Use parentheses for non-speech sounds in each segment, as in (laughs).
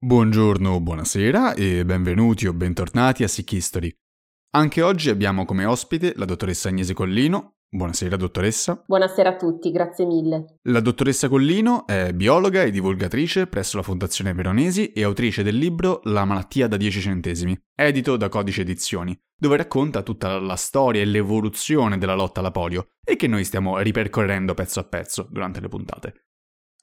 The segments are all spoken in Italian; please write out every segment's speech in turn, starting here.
Buongiorno, buonasera e benvenuti o bentornati a Sick History. Anche oggi abbiamo come ospite la dottoressa Agnese Collino. Buonasera dottoressa. Buonasera a tutti, grazie mille. La dottoressa Collino è biologa e divulgatrice presso la Fondazione Veronesi e autrice del libro La malattia da 10 centesimi, edito da Codice Edizioni, dove racconta tutta la storia e l'evoluzione della lotta alla polio e che noi stiamo ripercorrendo pezzo a pezzo durante le puntate.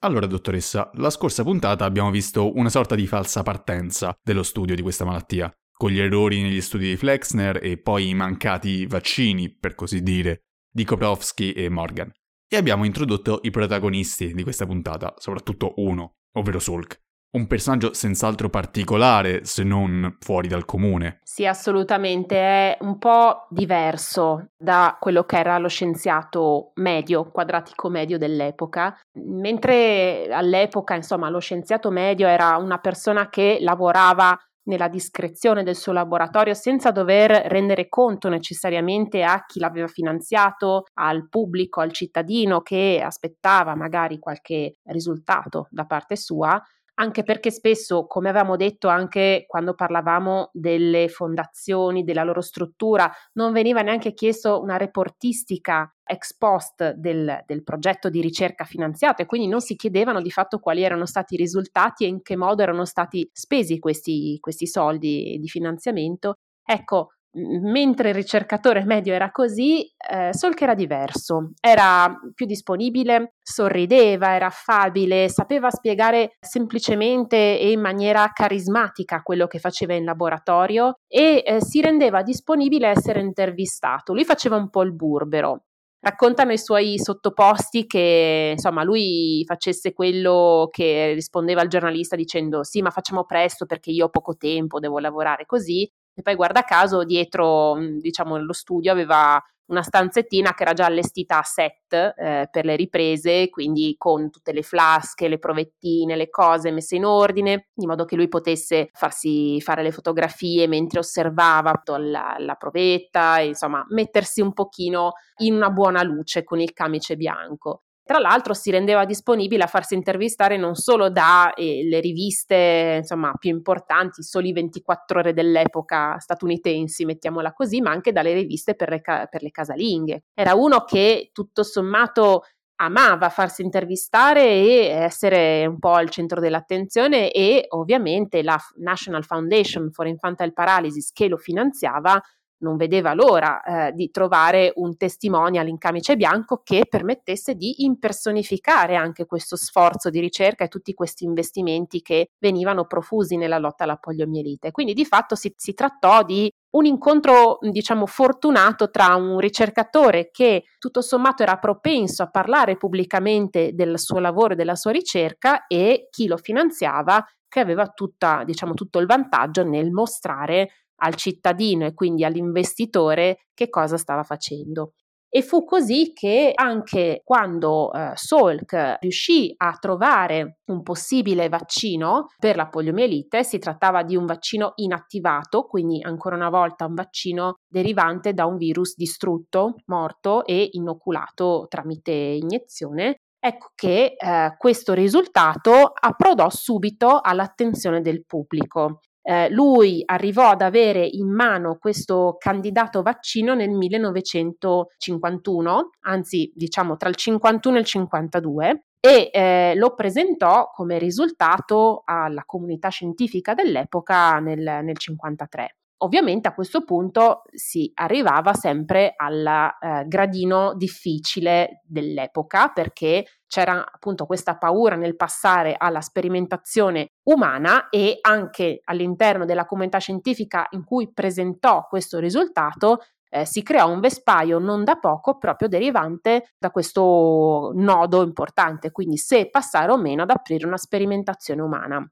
Allora, dottoressa, la scorsa puntata abbiamo visto una sorta di falsa partenza dello studio di questa malattia, con gli errori negli studi di Flexner e poi i mancati vaccini, per così dire, di Koprovsky e Morgan. E abbiamo introdotto i protagonisti di questa puntata, soprattutto uno, ovvero Sulk un personaggio senz'altro particolare, se non fuori dal comune. Sì, assolutamente, è un po' diverso da quello che era lo scienziato medio, quadratico medio dell'epoca, mentre all'epoca, insomma, lo scienziato medio era una persona che lavorava nella discrezione del suo laboratorio senza dover rendere conto necessariamente a chi l'aveva finanziato, al pubblico, al cittadino che aspettava magari qualche risultato da parte sua, anche perché spesso, come avevamo detto anche quando parlavamo delle fondazioni, della loro struttura, non veniva neanche chiesto una reportistica ex post del, del, progetto di ricerca finanziato e quindi non si chiedevano di fatto quali erano stati i risultati e in che modo erano stati spesi questi, questi soldi di finanziamento. Ecco, mentre il ricercatore medio era così, eh, Solk era diverso, era più disponibile, sorrideva, era affabile, sapeva spiegare semplicemente e in maniera carismatica quello che faceva in laboratorio e eh, si rendeva disponibile a essere intervistato. Lui faceva un po' il burbero, raccontano i suoi sottoposti che insomma lui facesse quello che rispondeva al giornalista dicendo sì ma facciamo presto perché io ho poco tempo, devo lavorare così e poi guarda caso dietro, mm, diciamo, lo studio aveva una stanzettina che era già allestita a set eh, per le riprese, quindi con tutte le flasche, le provettine, le cose messe in ordine, in modo che lui potesse farsi fare le fotografie mentre osservava la, la provetta, insomma, mettersi un pochino in una buona luce con il camice bianco. Tra l'altro si rendeva disponibile a farsi intervistare non solo dalle eh, riviste insomma, più importanti, soli 24 ore dell'epoca statunitensi, mettiamola così, ma anche dalle riviste per le, ca- per le casalinghe. Era uno che tutto sommato amava farsi intervistare e essere un po' al centro dell'attenzione e ovviamente la National Foundation for Infantile Paralysis che lo finanziava non vedeva l'ora eh, di trovare un testimonial in camice bianco che permettesse di impersonificare anche questo sforzo di ricerca e tutti questi investimenti che venivano profusi nella lotta alla poliomielite. Quindi di fatto si, si trattò di un incontro, diciamo, fortunato tra un ricercatore che tutto sommato era propenso a parlare pubblicamente del suo lavoro e della sua ricerca e chi lo finanziava che aveva tutta, diciamo, tutto il vantaggio nel mostrare al cittadino e quindi all'investitore che cosa stava facendo. E fu così che anche quando eh, Salk riuscì a trovare un possibile vaccino per la poliomielite, si trattava di un vaccino inattivato, quindi ancora una volta un vaccino derivante da un virus distrutto, morto e inoculato tramite iniezione, ecco che eh, questo risultato approdò subito all'attenzione del pubblico eh, lui arrivò ad avere in mano questo candidato vaccino nel 1951, anzi diciamo tra il 51 e il 52, e eh, lo presentò come risultato alla comunità scientifica dell'epoca nel, nel 53. Ovviamente a questo punto si arrivava sempre al eh, gradino difficile dell'epoca perché c'era appunto questa paura nel passare alla sperimentazione umana e anche all'interno della comunità scientifica in cui presentò questo risultato eh, si creò un vespaio non da poco proprio derivante da questo nodo importante, quindi se passare o meno ad aprire una sperimentazione umana.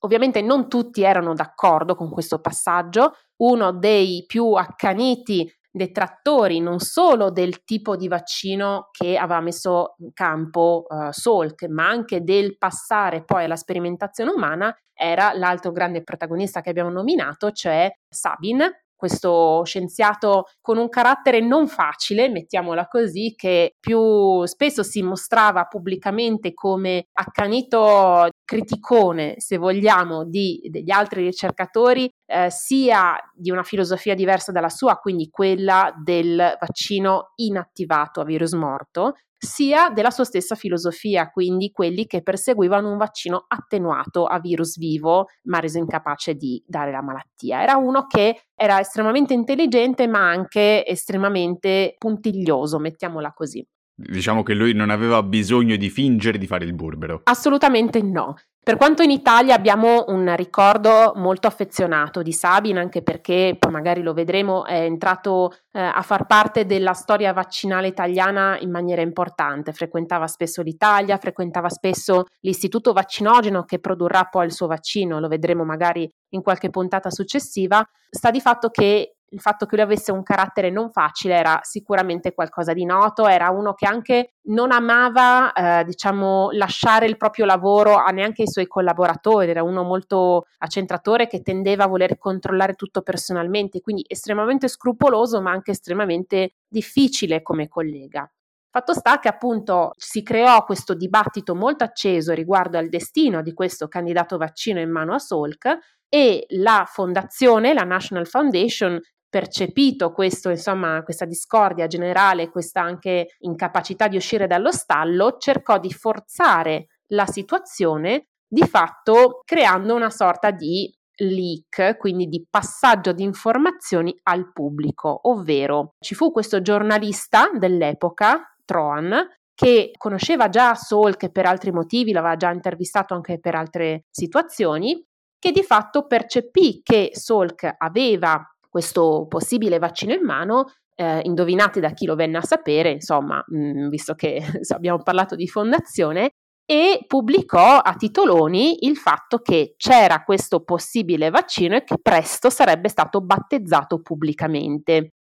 Ovviamente non tutti erano d'accordo con questo passaggio, uno dei più accaniti detrattori non solo del tipo di vaccino che aveva messo in campo uh, Salk, ma anche del passare poi alla sperimentazione umana, era l'altro grande protagonista che abbiamo nominato, cioè Sabin, questo scienziato con un carattere non facile, mettiamola così, che più spesso si mostrava pubblicamente come accanito criticone, se vogliamo, di, degli altri ricercatori, eh, sia di una filosofia diversa dalla sua, quindi quella del vaccino inattivato a virus morto, sia della sua stessa filosofia, quindi quelli che perseguivano un vaccino attenuato a virus vivo, ma reso incapace di dare la malattia. Era uno che era estremamente intelligente, ma anche estremamente puntiglioso, mettiamola così. Diciamo che lui non aveva bisogno di fingere di fare il burbero. Assolutamente no. Per quanto in Italia abbiamo un ricordo molto affezionato di Sabin, anche perché poi magari lo vedremo, è entrato eh, a far parte della storia vaccinale italiana in maniera importante, frequentava spesso l'Italia, frequentava spesso l'istituto vaccinogeno che produrrà poi il suo vaccino, lo vedremo magari in qualche puntata successiva, sta di fatto che il fatto che lui avesse un carattere non facile era sicuramente qualcosa di noto, era uno che anche non amava, eh, diciamo, lasciare il proprio lavoro a neanche i suoi collaboratori, era uno molto accentratore che tendeva a voler controllare tutto personalmente, quindi estremamente scrupoloso ma anche estremamente difficile come collega. Fatto sta che appunto si creò questo dibattito molto acceso riguardo al destino di questo candidato vaccino in mano a Salk e la fondazione, la National Foundation, percepito questo, insomma, questa discordia generale, questa anche incapacità di uscire dallo stallo, cercò di forzare la situazione, di fatto creando una sorta di leak, quindi di passaggio di informazioni al pubblico, ovvero ci fu questo giornalista dell'epoca, Troan, che conosceva già Salk per altri motivi, l'aveva già intervistato anche per altre situazioni, che di fatto percepì che Salk aveva questo possibile vaccino in mano, eh, indovinate da chi lo venne a sapere, insomma, mh, mm, visto che (laughs) abbiamo parlato di fondazione, e pubblicò a titoloni il fatto che c'era questo possibile vaccino e che presto sarebbe stato battezzato pubblicamente.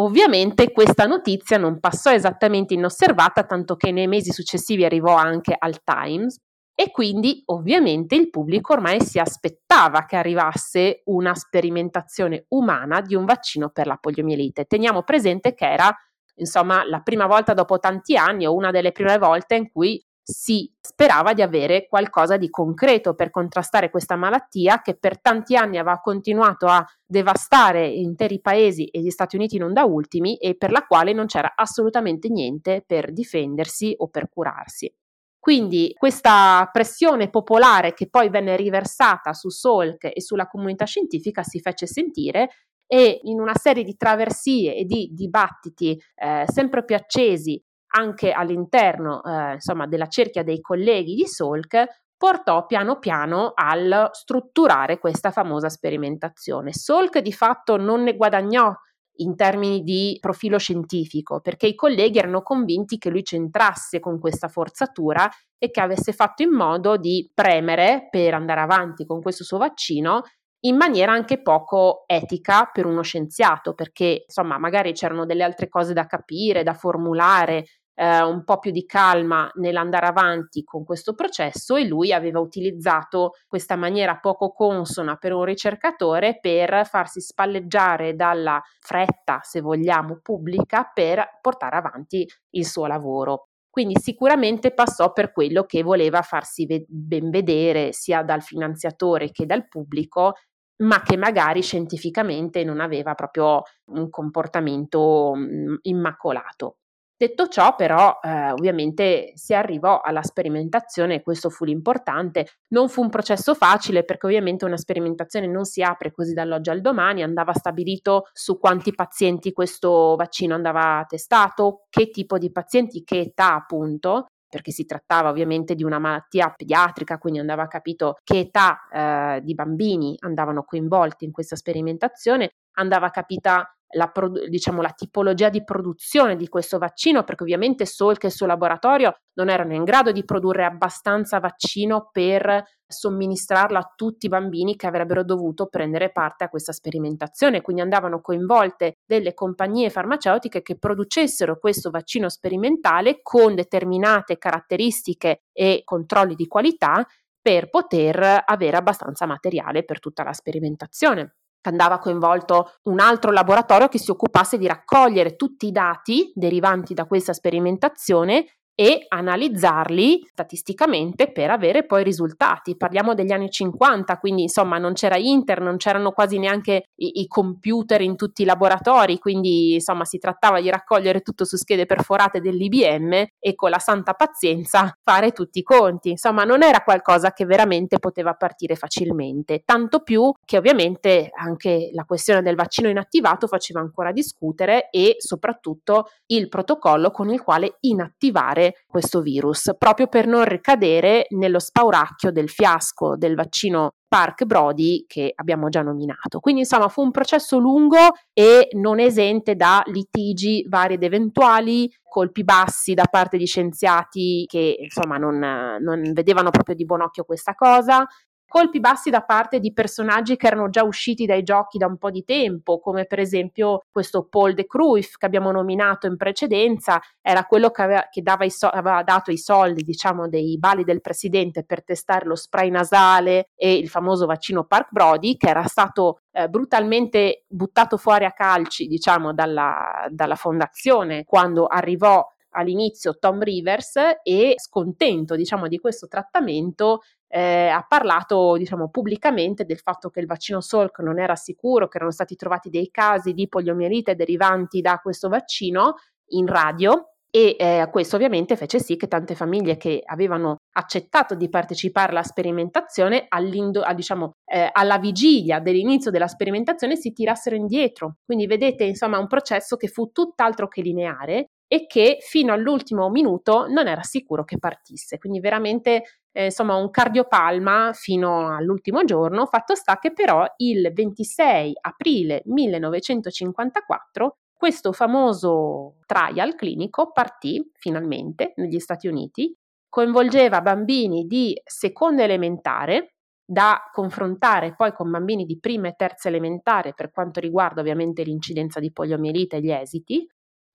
Ovviamente questa notizia non passò esattamente inosservata, tanto che nei mesi successivi arrivò anche al Times, e quindi ovviamente il pubblico ormai si aspettava che arrivasse una sperimentazione umana di un vaccino per la poliomielite. Teniamo presente che era insomma la prima volta dopo tanti anni o una delle prime volte in cui si sperava di avere qualcosa di concreto per contrastare questa malattia che per tanti anni aveva continuato a devastare interi paesi e gli Stati Uniti non da ultimi e per la quale non c'era assolutamente niente per difendersi o per curarsi. Quindi questa pressione popolare che poi venne riversata su Salk e sulla comunità scientifica si fece sentire e in una serie di traversie e di dibattiti eh, sempre più accesi anche all'interno eh, insomma, della cerchia dei colleghi di Salk portò piano piano al strutturare questa famosa sperimentazione. Salk di fatto non ne guadagnò in termini di profilo scientifico, perché i colleghi erano convinti che lui c'entrasse con questa forzatura e che avesse fatto in modo di premere per andare avanti con questo suo vaccino in maniera anche poco etica per uno scienziato, perché insomma magari c'erano delle altre cose da capire, da formulare, eh, un po' più di calma nell'andare avanti con questo processo e lui aveva utilizzato questa maniera poco consona per un ricercatore per farsi spalleggiare dalla fretta, se vogliamo, pubblica per portare avanti il suo lavoro. Quindi sicuramente passò per quello che voleva farsi ve- ben vedere sia dal finanziatore che dal pubblico, ma che magari scientificamente non aveva proprio un comportamento mh, immacolato. Detto ciò, però, eh, ovviamente si arrivò alla sperimentazione e questo fu l'importante. Non fu un processo facile perché ovviamente una sperimentazione non si apre così dall'oggi al domani, andava stabilito su quanti pazienti questo vaccino andava testato, che tipo di pazienti, che età appunto, perché si trattava ovviamente di una malattia pediatrica, quindi andava capito che età eh, di bambini andavano coinvolti in questa sperimentazione, andava capita la, diciamo, la tipologia di produzione di questo vaccino, perché ovviamente Salk e il suo laboratorio non erano in grado di produrre abbastanza vaccino per somministrarlo a tutti i bambini che avrebbero dovuto prendere parte a questa sperimentazione. Quindi andavano coinvolte delle compagnie farmaceutiche che producessero questo vaccino sperimentale con determinate caratteristiche e controlli di qualità per poter avere abbastanza materiale per tutta la sperimentazione. Andava coinvolto un altro laboratorio che si occupasse di raccogliere tutti i dati derivanti da questa sperimentazione e analizzarli statisticamente per avere poi risultati. Parliamo degli anni 50, quindi insomma non c'era internet, non c'erano quasi neanche i, i, computer in tutti i laboratori, quindi insomma si trattava di raccogliere tutto su schede perforate dell'IBM e con la santa pazienza fare tutti i conti. Insomma non era qualcosa che veramente poteva partire facilmente, tanto più che ovviamente anche la questione del vaccino inattivato faceva ancora discutere e soprattutto il protocollo con il quale inattivare questo virus, proprio per non ricadere nello spauracchio del fiasco del vaccino Park Brody che abbiamo già nominato. Quindi insomma fu un processo lungo e non esente da litigi vari ed eventuali, colpi bassi da parte di scienziati che insomma non, non vedevano proprio di buon occhio questa cosa, colpi bassi da parte di personaggi che erano già usciti dai giochi da un po' di tempo, come per esempio questo Paul de Cruyff che abbiamo nominato in precedenza, era quello che aveva, che so- aveva dato i soldi, diciamo, dei bali del presidente per testare lo spray nasale e il famoso vaccino Park Brody, che era stato eh, brutalmente buttato fuori a calci, diciamo, dalla, dalla fondazione quando arrivò all'inizio Tom Rivers e scontento diciamo di questo trattamento eh, ha parlato diciamo pubblicamente del fatto che il vaccino Salk non era sicuro, che erano stati trovati dei casi di poliomielite derivanti da questo vaccino in radio e eh, questo ovviamente fece sì che tante famiglie che avevano accettato di partecipare alla sperimentazione, a, diciamo, eh, alla vigilia dell'inizio della sperimentazione, si tirassero indietro. Quindi vedete, insomma, un processo che fu tutt'altro che lineare e che fino all'ultimo minuto non era sicuro che partisse. Quindi veramente eh, insomma un cardiopalma fino all'ultimo giorno, fatto sta che però il 26 aprile 1954 questo famoso trial clinico partì finalmente negli Stati Uniti, coinvolgeva bambini di seconda elementare da confrontare poi con bambini di prima e terza elementare per quanto riguarda ovviamente l'incidenza di poliomielite e gli esiti,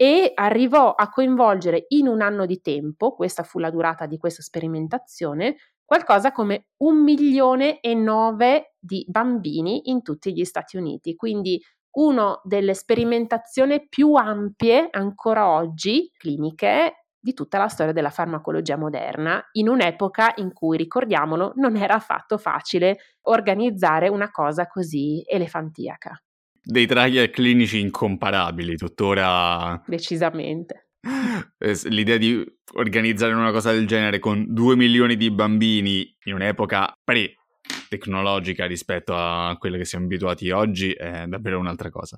e arrivò a coinvolgere in un anno di tempo, questa fu la durata di questa sperimentazione, qualcosa come un milione e nove di bambini in tutti gli Stati Uniti. Quindi una delle sperimentazioni più ampie ancora oggi, cliniche, di tutta la storia della farmacologia moderna, in un'epoca in cui, ricordiamolo, non era affatto facile organizzare una cosa così elefantiaca dei trial clinici incomparabili, tuttora... Decisamente. Eh, l'idea di organizzare una cosa del genere con due milioni di bambini in un'epoca pre-tecnologica rispetto a quella che siamo abituati oggi è davvero un'altra cosa.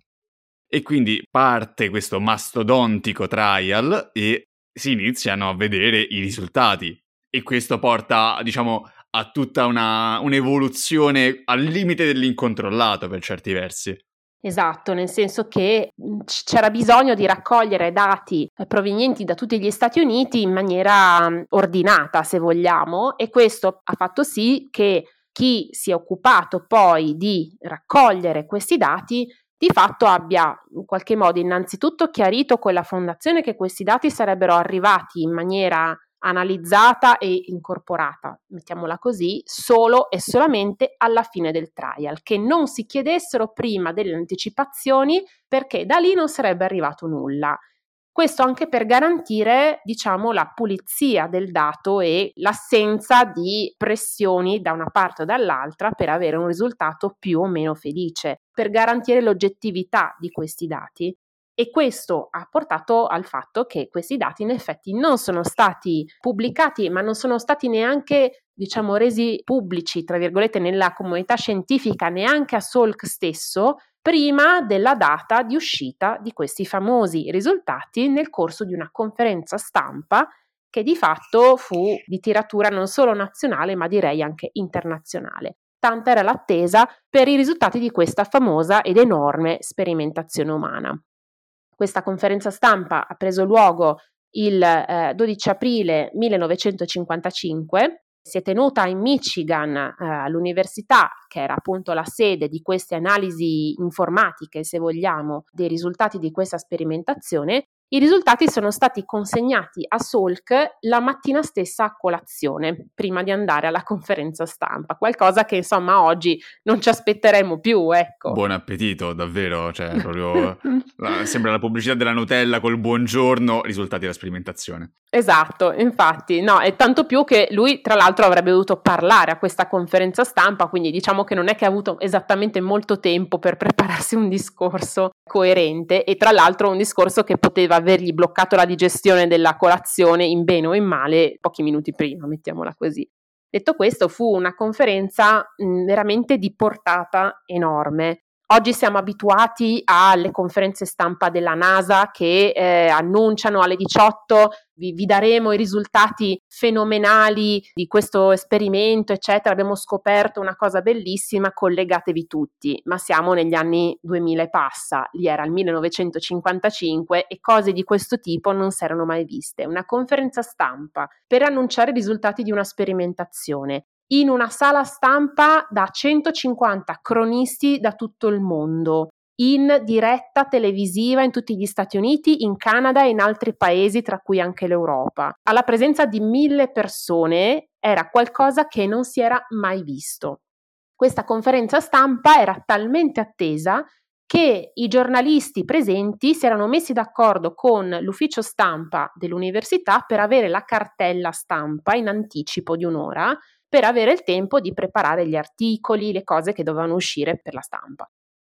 E quindi parte questo mastodontico trial e si iniziano a vedere i risultati. E questo porta, diciamo, a tutta una, un'evoluzione al limite dell'incontrollato per certi versi. Esatto, nel senso che mhmm, c'era bisogno di raccogliere dati eh, provenienti da tutti gli Stati Uniti in maniera mhmm, ordinata, se vogliamo, e questo ha fatto sì che chi si è occupato poi di raccogliere questi dati di fatto abbia in qualche modo innanzitutto chiarito con la fondazione che questi dati sarebbero arrivati in maniera analizzata e incorporata, mettiamola così, solo e solamente alla fine del trial, che non si chiedessero prima delle anticipazioni perché da lì non sarebbe arrivato nulla. Questo anche per garantire, diciamo, la pulizia del dato e l'assenza di pressioni da una parte o dall'altra per avere un risultato più o meno felice, per garantire l'oggettività di questi dati. E questo ha portato al fatto che questi dati in effetti non sono stati pubblicati, ma non sono stati neanche, diciamo, resi pubblici, tra virgolette, nella comunità scientifica, neanche a Salk stesso, prima della data di uscita di questi famosi risultati nel corso di una conferenza stampa che di fatto fu di tiratura non solo nazionale, ma direi anche internazionale. Tanta era l'attesa per i risultati di questa famosa ed enorme sperimentazione umana. Questa conferenza stampa ha preso luogo il eh, 12 aprile 1955 si è tenuta in Michigan eh, all'università, che era appunto la sede di queste analisi informatiche, se vogliamo, dei risultati di questa sperimentazione, I risultati sono stati consegnati a Salk la mattina stessa a colazione, prima di andare alla conferenza stampa, qualcosa che insomma oggi non ci aspetteremo più, ecco. Buon appetito, davvero, cioè (laughs) proprio la, sembra la pubblicità della Nutella col buongiorno, risultati della sperimentazione. Esatto, infatti, no, e tanto più che lui tra l'altro avrebbe dovuto parlare a questa conferenza stampa, quindi diciamo che non è che ha avuto esattamente molto tempo per prepararsi un discorso coerente e tra l'altro un discorso che poteva avergli bloccato la digestione della colazione in bene o in male pochi minuti prima, mettiamola così. Detto questo, fu una conferenza mh, veramente di portata enorme. Oggi siamo abituati alle conferenze stampa della NASA che eh, annunciano alle 18 vi, vi, daremo i risultati fenomenali di questo esperimento, eccetera. Abbiamo scoperto una cosa bellissima, collegatevi tutti. Ma siamo negli anni 2000 e passa, lì era il 1955 e cose di questo tipo non si erano mai viste. Una conferenza stampa per annunciare i risultati di una sperimentazione in una sala stampa da 150 cronisti da tutto il mondo, in diretta televisiva in tutti gli Stati Uniti, in Canada e in altri paesi, tra cui anche l'Europa. Alla presenza di mille persone era qualcosa che non si era mai visto. Questa conferenza stampa era talmente attesa che i giornalisti presenti si erano messi d'accordo con l'ufficio stampa dell'università per avere la cartella stampa in anticipo di un'ora per avere il tempo di preparare gli articoli, le cose che dovevano uscire per la stampa.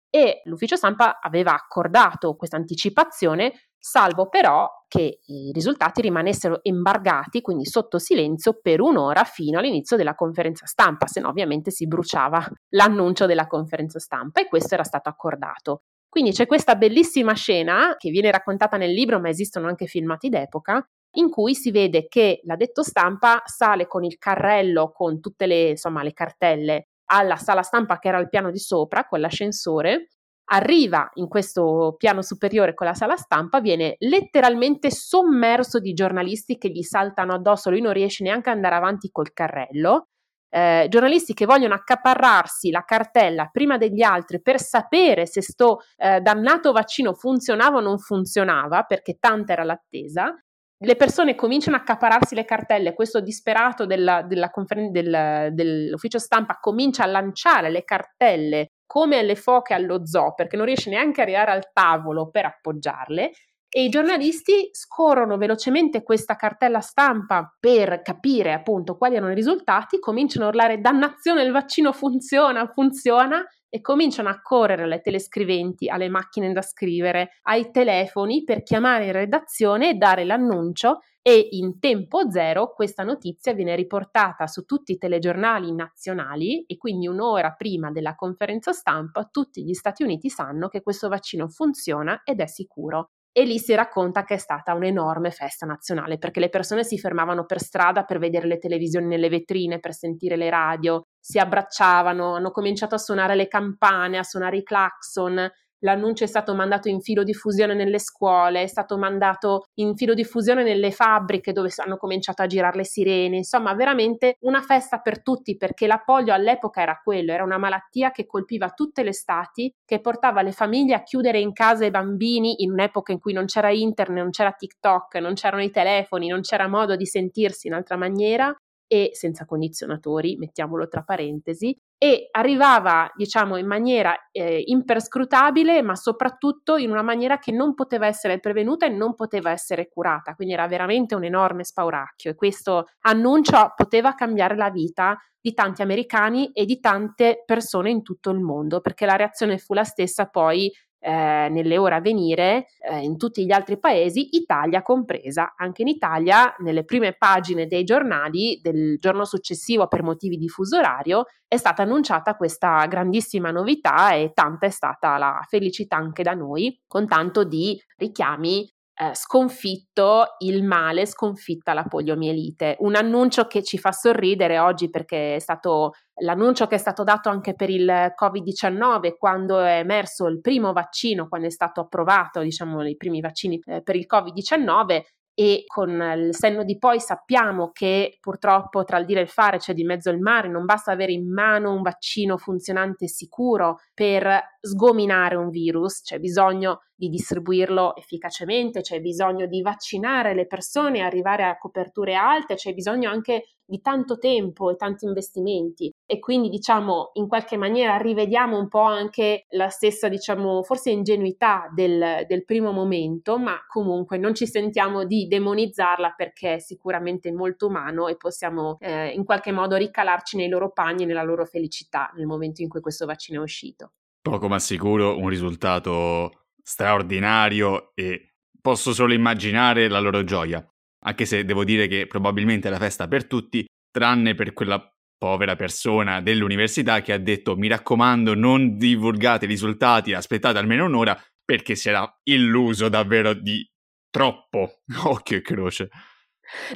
E l'ufficio stampa aveva accordato questa anticipazione, salvo però che i risultati rimanessero embargati, quindi sotto silenzio, per un'ora fino all'inizio della conferenza stampa, se no ovviamente si bruciava l'annuncio della conferenza stampa e questo era stato accordato. Quindi c'è questa bellissima scena che viene raccontata nel libro, ma esistono anche filmati d'epoca, in cui si vede che l'addetto stampa sale con il carrello con tutte le, insomma, le cartelle alla sala stampa che era al piano di sopra con l'ascensore, arriva in questo piano superiore con la sala stampa, viene letteralmente sommerso di giornalisti che gli saltano addosso, lui non riesce neanche ad andare avanti col carrello. Eh, giornalisti che vogliono accaparrarsi la cartella prima degli altri per sapere se sto eh, dannato vaccino funzionava o non funzionava, perché tanta era l'attesa, le persone cominciano a accapararsi le cartelle, questo disperato della, della conferen- del, dell'ufficio stampa comincia a lanciare le cartelle come alle foche allo zoo perché non riesce neanche ad arrivare al tavolo per appoggiarle e i giornalisti scorrono velocemente questa cartella stampa per capire appunto quali erano i risultati, cominciano a urlare dannazione il vaccino funziona, funziona e cominciano a correre alle telescriventi, alle macchine da scrivere, ai telefoni per chiamare in redazione e dare l'annuncio e in tempo zero questa notizia viene riportata su tutti i telegiornali nazionali e quindi un'ora prima della conferenza stampa tutti gli Stati Uniti sanno che questo vaccino funziona ed è sicuro. E lì si racconta che è stata un'enorme festa nazionale perché le persone si fermavano per strada per vedere le televisioni nelle vetrine, per sentire le radio, si abbracciavano, hanno cominciato a suonare le campane, a suonare i clacson, L'annuncio è stato mandato in filo diffusione nelle scuole, è stato mandato in filo diffusione nelle fabbriche dove hanno cominciato a girare le sirene, insomma veramente una festa per tutti perché la polio all'epoca era quello, era una malattia che colpiva tutte le stati, che portava le famiglie a chiudere in casa i bambini in un'epoca in cui non c'era internet, non c'era TikTok, non c'erano i telefoni, non c'era modo di sentirsi in altra maniera e senza condizionatori, mettiamolo tra parentesi, e arrivava, diciamo, in maniera eh, imperscrutabile, ma soprattutto in una maniera che non poteva essere prevenuta e non poteva essere curata, quindi era veramente un enorme spauracchio. E questo annuncio poteva cambiare la vita di tanti americani e di tante persone in tutto il mondo, perché la reazione fu la stessa poi eh, nelle ore a venire eh, in tutti gli altri paesi, Italia compresa. Anche in Italia, nelle prime pagine dei giornali del giorno successivo per motivi di fuso orario, è stata annunciata questa grandissima novità e tanta è stata la felicità anche da noi, con tanto di richiami eh, sconfitto il male, sconfitta la poliomielite. Un annuncio che ci fa sorridere oggi perché è stato l'annuncio che è stato dato anche per il Covid-19 quando è emerso il primo vaccino, quando è stato approvato, diciamo, i primi vaccini eh, per il Covid-19 e con il senno di poi sappiamo che purtroppo tra il dire e il fare c'è di mezzo il mare, non basta avere in mano un vaccino funzionante e sicuro per sgominare un virus, c'è bisogno di distribuirlo efficacemente, c'è bisogno di vaccinare le persone, arrivare a coperture alte, c'è bisogno anche di tanto tempo e tanti investimenti e quindi diciamo in qualche maniera rivediamo un po' anche la stessa diciamo forse ingenuità del, del primo momento ma comunque non ci sentiamo di demonizzarla perché è sicuramente molto umano e possiamo eh, in qualche modo ricalarci nei loro panni e nella loro felicità nel momento in cui questo vaccino è uscito. Poco ma sicuro un risultato straordinario e posso solo immaginare la loro gioia, anche se devo dire che probabilmente è la festa per tutti, tranne per quella povera persona dell'università che ha detto mi raccomando non divulgate i risultati, aspettate almeno un'ora perché si era illuso davvero di troppo. (laughs) Occhio e croce.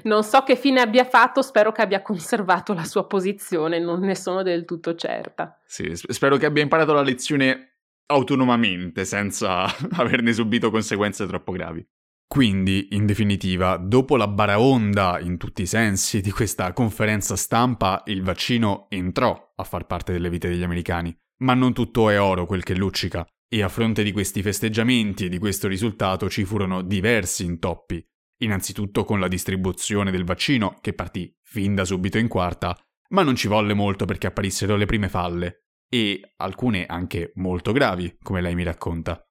Non so che fine abbia fatto, spero che abbia conservato la sua posizione, non ne sono del tutto certa. Sì, spero che abbia imparato la lezione autonomamente, senza (laughs) averne subito conseguenze troppo gravi. Quindi, in definitiva, dopo la baraonda in tutti i sensi di questa conferenza stampa, il vaccino entrò a far parte delle vite degli americani. Ma non tutto è oro quel che luccica, e a fronte di questi festeggiamenti e di questo risultato ci furono diversi intoppi innanzitutto con la distribuzione del vaccino, che partì fin da subito in quarta, ma non ci volle molto perché apparissero le prime falle, e alcune anche molto gravi, come lei mi racconta.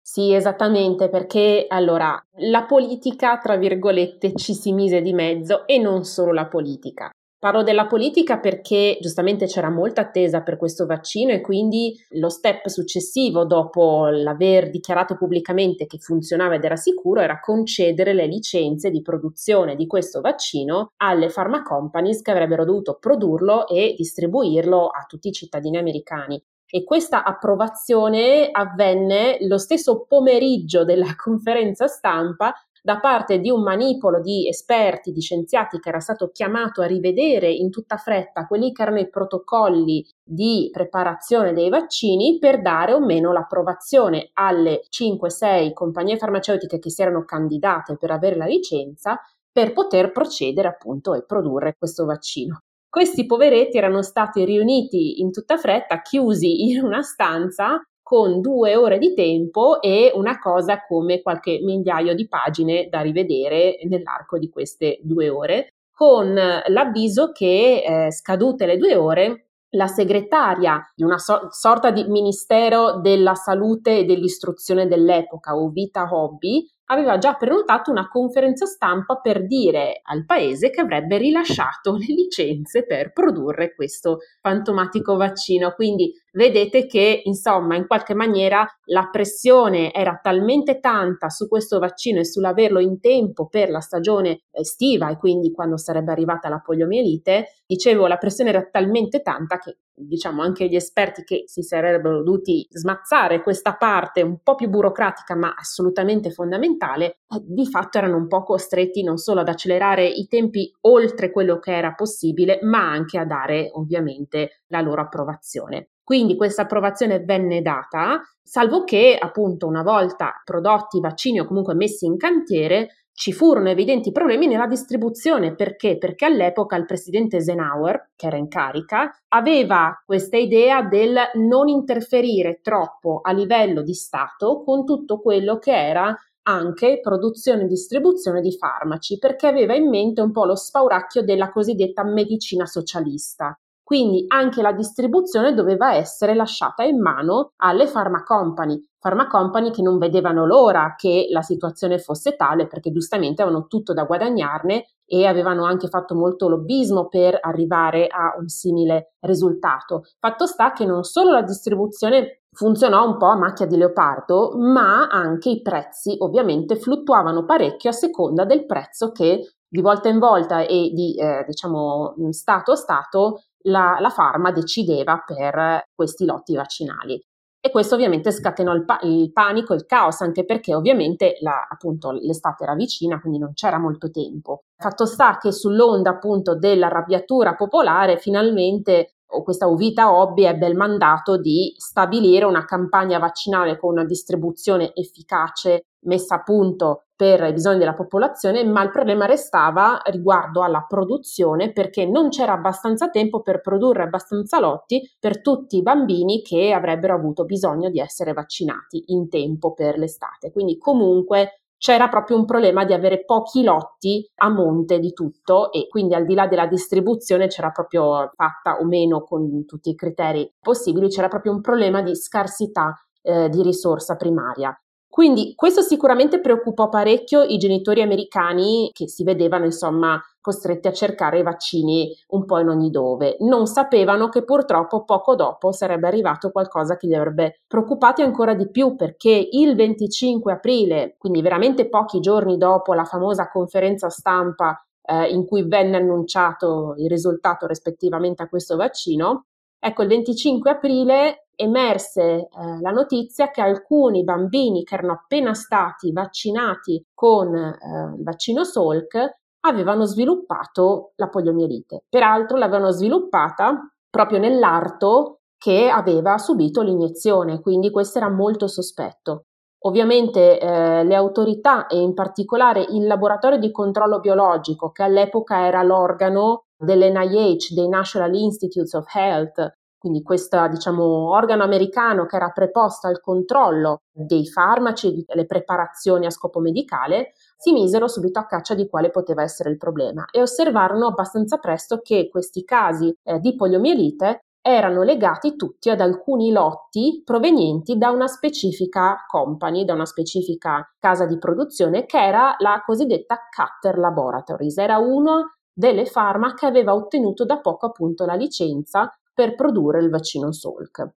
Sì, esattamente, perché allora la politica, tra virgolette, ci si mise di mezzo e non solo la politica. Parlo della politica perché giustamente c'era molta attesa per questo vaccino e quindi lo step successivo dopo l'aver dichiarato pubblicamente che funzionava ed era sicuro era concedere le licenze di produzione di questo vaccino alle pharma companies che avrebbero dovuto produrlo e distribuirlo a tutti i cittadini americani. E questa approvazione avvenne lo stesso pomeriggio della (laughs) conferenza stampa da parte di un manipolo di esperti, di scienziati che era stato chiamato a rivedere in tutta fretta quelli che erano i protocolli di preparazione dei vaccini per dare o meno l'approvazione alle 5-6 compagnie farmaceutiche che si erano candidate per avere la licenza per poter procedere appunto e produrre questo vaccino. Questi poveretti erano stati riuniti in tutta fretta, chiusi in una stanza con due ore di tempo e una cosa come qualche migliaio di pagine da rivedere nell'arco di queste due ore, con l'avviso che eh, scadute le due ore la segretaria di una so- sorta di Ministero della Salute e dell'Istruzione dell'epoca, Ovita Hobby, aveva già prenotato una conferenza stampa per dire al paese che avrebbe rilasciato le licenze per produrre questo fantomatico vaccino. Quindi vedete che, insomma, in qualche maniera la pressione era talmente tanta su questo vaccino e sull'averlo in tempo per la stagione estiva e quindi quando sarebbe arrivata la poliomielite, dicevo, la pressione era talmente tanta che diciamo anche gli esperti che si sarebbero dovuti smazzare questa parte un po' più burocratica ma assolutamente fondamentale, eh, di fatto erano un po' costretti non solo ad accelerare i tempi oltre quello che era possibile, ma anche a dare ovviamente la loro approvazione. Quindi questa approvazione venne data, salvo che appunto una volta prodotti i vaccini o comunque messi in cantiere, ci furono evidenti problemi nella distribuzione. Perché? Perché all'epoca il presidente Eisenhower, che era in carica, aveva questa idea del non interferire troppo a livello di Stato con tutto quello che era anche produzione e distribuzione di farmaci, perché aveva in mente un po' lo spauracchio della cosiddetta medicina socialista. Quindi anche la distribuzione doveva essere lasciata in mano alle pharma company, pharma company che non vedevano l'ora che la situazione fosse tale perché giustamente avevano tutto da guadagnarne e avevano anche fatto molto lobbismo per arrivare a un simile risultato. Fatto sta che non solo la distribuzione funzionò un po' a macchia di leopardo, ma anche i prezzi ovviamente fluttuavano parecchio a seconda del prezzo che di volta in volta e di eh, diciamo stato a stato la, la farma decideva per questi lotti vaccinali. E questo ovviamente scatenò il, pa- il panico, il caos, anche perché ovviamente la, appunto, l'estate era vicina, quindi non c'era molto tempo. Fatto sta che sull'onda appunto dell'arrabbiatura popolare, finalmente questa Uvita Hobby ebbe il mandato di stabilire una campagna vaccinale con una distribuzione efficace messa a punto per i bisogni della popolazione, ma il problema restava riguardo alla produzione perché non c'era abbastanza tempo per produrre abbastanza lotti per tutti i bambini che avrebbero avuto bisogno di essere vaccinati in tempo per l'estate. Quindi comunque c'era proprio un problema di avere pochi lotti a monte di tutto e quindi al di là della distribuzione c'era proprio fatta o meno con tutti i criteri possibili, c'era proprio un problema di scarsità eh, di risorsa primaria. Quindi questo sicuramente preoccupò parecchio i genitori americani che si vedevano insomma costretti a cercare i vaccini un po' in ogni dove. Non sapevano che purtroppo poco dopo sarebbe arrivato qualcosa che li avrebbe preoccupati ancora di più perché il 25 aprile, quindi veramente pochi giorni dopo la famosa conferenza stampa eh, in cui venne annunciato il risultato rispettivamente a questo vaccino, ecco il 25 aprile emerse eh, la notizia che alcuni bambini che erano appena stati vaccinati con eh, il vaccino Salk avevano sviluppato la poliomielite. Peraltro l'avevano sviluppata proprio nell'arto che aveva subito l'iniezione, quindi questo era molto sospetto. Ovviamente eh, le autorità e in particolare il laboratorio di controllo biologico, che all'epoca era l'organo dell'NIH, dei National Institutes of Health, quindi questo diciamo, organo americano che era preposto al controllo dei farmaci e delle preparazioni a scopo medicale, si misero subito a caccia di quale poteva essere il problema e osservarono abbastanza presto che questi casi eh, di poliomielite erano legati tutti ad alcuni lotti provenienti da una specifica company, da una specifica casa di produzione che era la cosiddetta Cutter Laboratories. Era una delle farma che aveva ottenuto da poco appunto la licenza per produrre il vaccino Salk.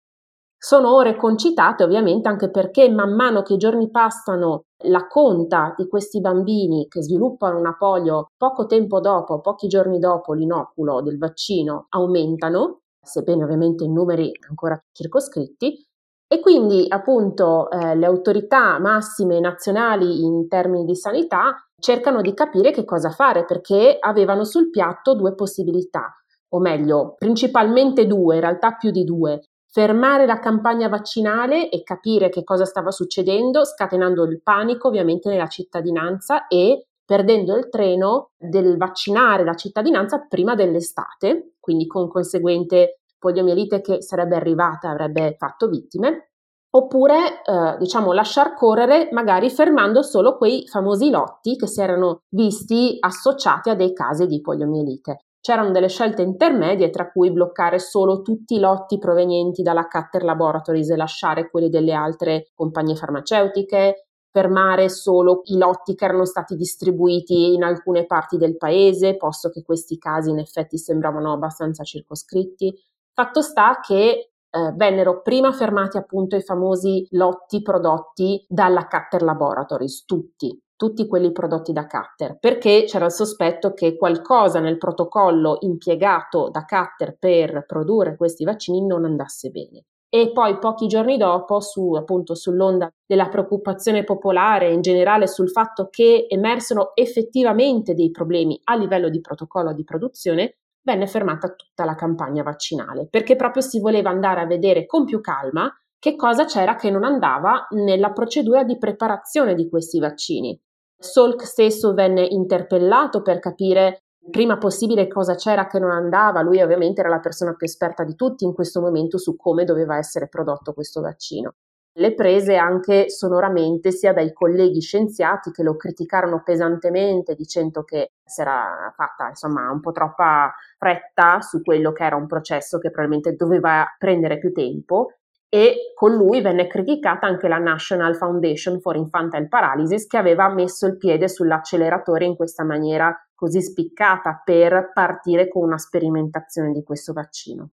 Sono ore concitate ovviamente anche perché man mano che i giorni passano la conta di questi bambini che sviluppano una polio poco tempo dopo, pochi giorni dopo l'inoculo del vaccino aumentano, sebbene ovviamente in numeri ancora circoscritti, e quindi appunto eh, le autorità massime nazionali in termini di sanità cercano di capire che cosa fare perché avevano sul piatto due possibilità o meglio, principalmente due, in realtà più di due. Fermare la campagna vaccinale e capire che cosa stava succedendo, scatenando il panico ovviamente nella cittadinanza e perdendo il treno del vaccinare la cittadinanza prima dell'estate, quindi con conseguente poliomielite che sarebbe arrivata, avrebbe fatto vittime, oppure eh, diciamo lasciar correre magari fermando solo quei famosi lotti che si erano visti associati a dei casi di poliomielite. C'erano delle scelte intermedie, tra cui bloccare solo tutti i lotti provenienti dalla Cutter Laboratories e lasciare quelli delle altre compagnie farmaceutiche, fermare solo i lotti che erano stati distribuiti in alcune parti del paese, posto che questi casi in effetti sembravano abbastanza circoscritti. Fatto sta che eh, vennero prima fermati appunto i famosi lotti prodotti dalla Cutter Laboratories, tutti, tutti quelli prodotti da Cutter, perché c'era il sospetto che qualcosa nel protocollo impiegato da Cutter per produrre questi vaccini non andasse bene. E poi pochi giorni dopo, su, appunto sull'onda della preoccupazione popolare in generale sul fatto che emersero effettivamente dei problemi a livello di protocollo di produzione, venne fermata tutta la campagna vaccinale, perché proprio si voleva andare a vedere con più calma che cosa c'era che non andava nella procedura di preparazione di questi vaccini. Salk stesso venne interpellato per capire prima possibile cosa c'era che non andava. Lui ovviamente era la persona più esperta di tutti in questo momento su come doveva essere prodotto questo vaccino. Le prese anche sonoramente sia dai colleghi scienziati che lo criticarono pesantemente dicendo che si era fatta insomma un po' troppa fretta su quello che era un processo che probabilmente doveva prendere più tempo e con lui venne criticata anche la National Foundation for Infantile Paralysis che aveva messo il piede sull'acceleratore in questa maniera così spiccata per partire con una sperimentazione di questo vaccino.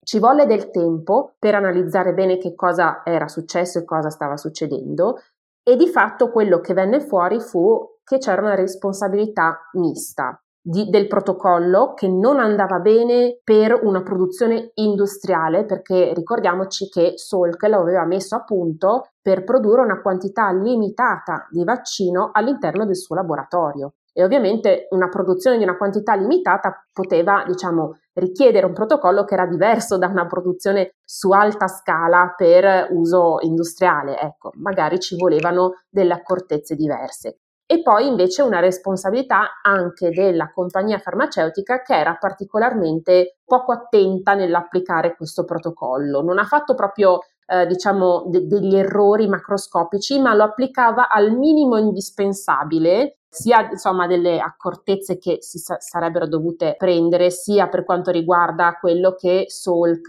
Ci volle del tempo per analizzare bene che cosa era successo e cosa stava succedendo e di fatto quello che venne fuori fu che c'era una responsabilità mista di, del protocollo che non andava bene per una produzione industriale, perché ricordiamoci che Salk lo aveva messo a punto per produrre una quantità limitata di vaccino all'interno del suo laboratorio. E ovviamente una produzione di una quantità limitata poteva, diciamo, richiedere un protocollo che era diverso da una produzione su alta scala per uso industriale. Ecco, magari ci volevano delle accortezze diverse e poi invece una responsabilità anche della compagnia farmaceutica che era particolarmente poco attenta nell'applicare questo protocollo. Non ha fatto proprio eh, diciamo de- degli errori macroscopici, ma lo applicava al minimo indispensabile sia insomma delle accortezze che si sa- sarebbero dovute prendere sia per quanto riguarda quello che Salk